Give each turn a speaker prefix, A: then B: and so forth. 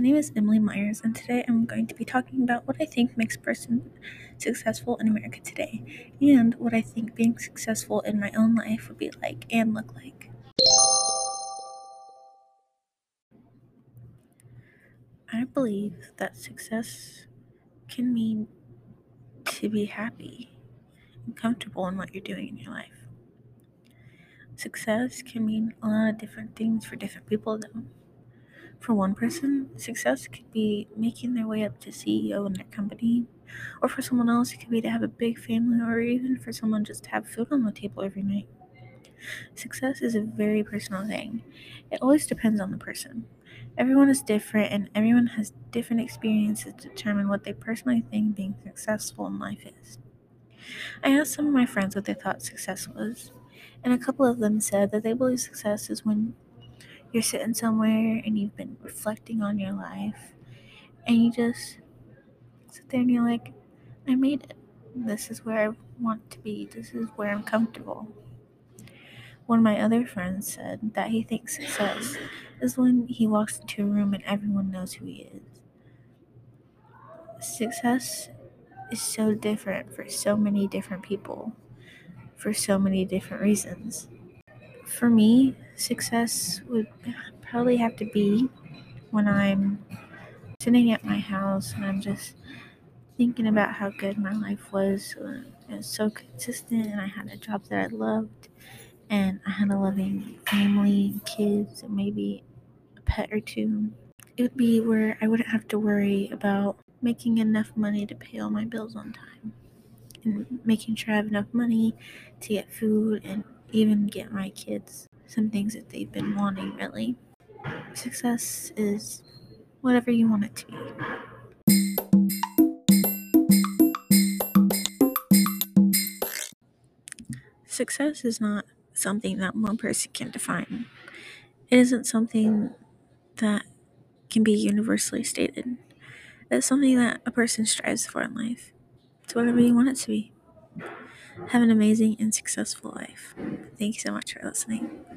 A: name is Emily Myers, and today I'm going to be talking about what I think makes a person successful in America today, and what I think being successful in my own life would be like and look like. I believe that success can mean to be happy and comfortable in what you're doing in your life. Success can mean a lot of different things for different people, though. For one person, success could be making their way up to CEO in their company, or for someone else, it could be to have a big family, or even for someone just to have food on the table every night. Success is a very personal thing. It always depends on the person. Everyone is different, and everyone has different experiences to determine what they personally think being successful in life is. I asked some of my friends what they thought success was, and a couple of them said that they believe success is when you're sitting somewhere and you've been reflecting on your life, and you just sit there and you're like, I made it. This is where I want to be. This is where I'm comfortable. One of my other friends said that he thinks success is when he walks into a room and everyone knows who he is. Success is so different for so many different people for so many different reasons. For me, success would probably have to be when I'm sitting at my house and I'm just thinking about how good my life was. It was so consistent, and I had a job that I loved, and I had a loving family and kids, and maybe a pet or two. It would be where I wouldn't have to worry about making enough money to pay all my bills on time and making sure I have enough money to get food and even get my kids some things that they've been wanting, really. Success is whatever you want it to be. Success is not something that one person can define. It isn't something that can be universally stated. It's something that a person strives for in life. It's whatever you want it to be. Have an amazing and successful life. Thank you so much for listening.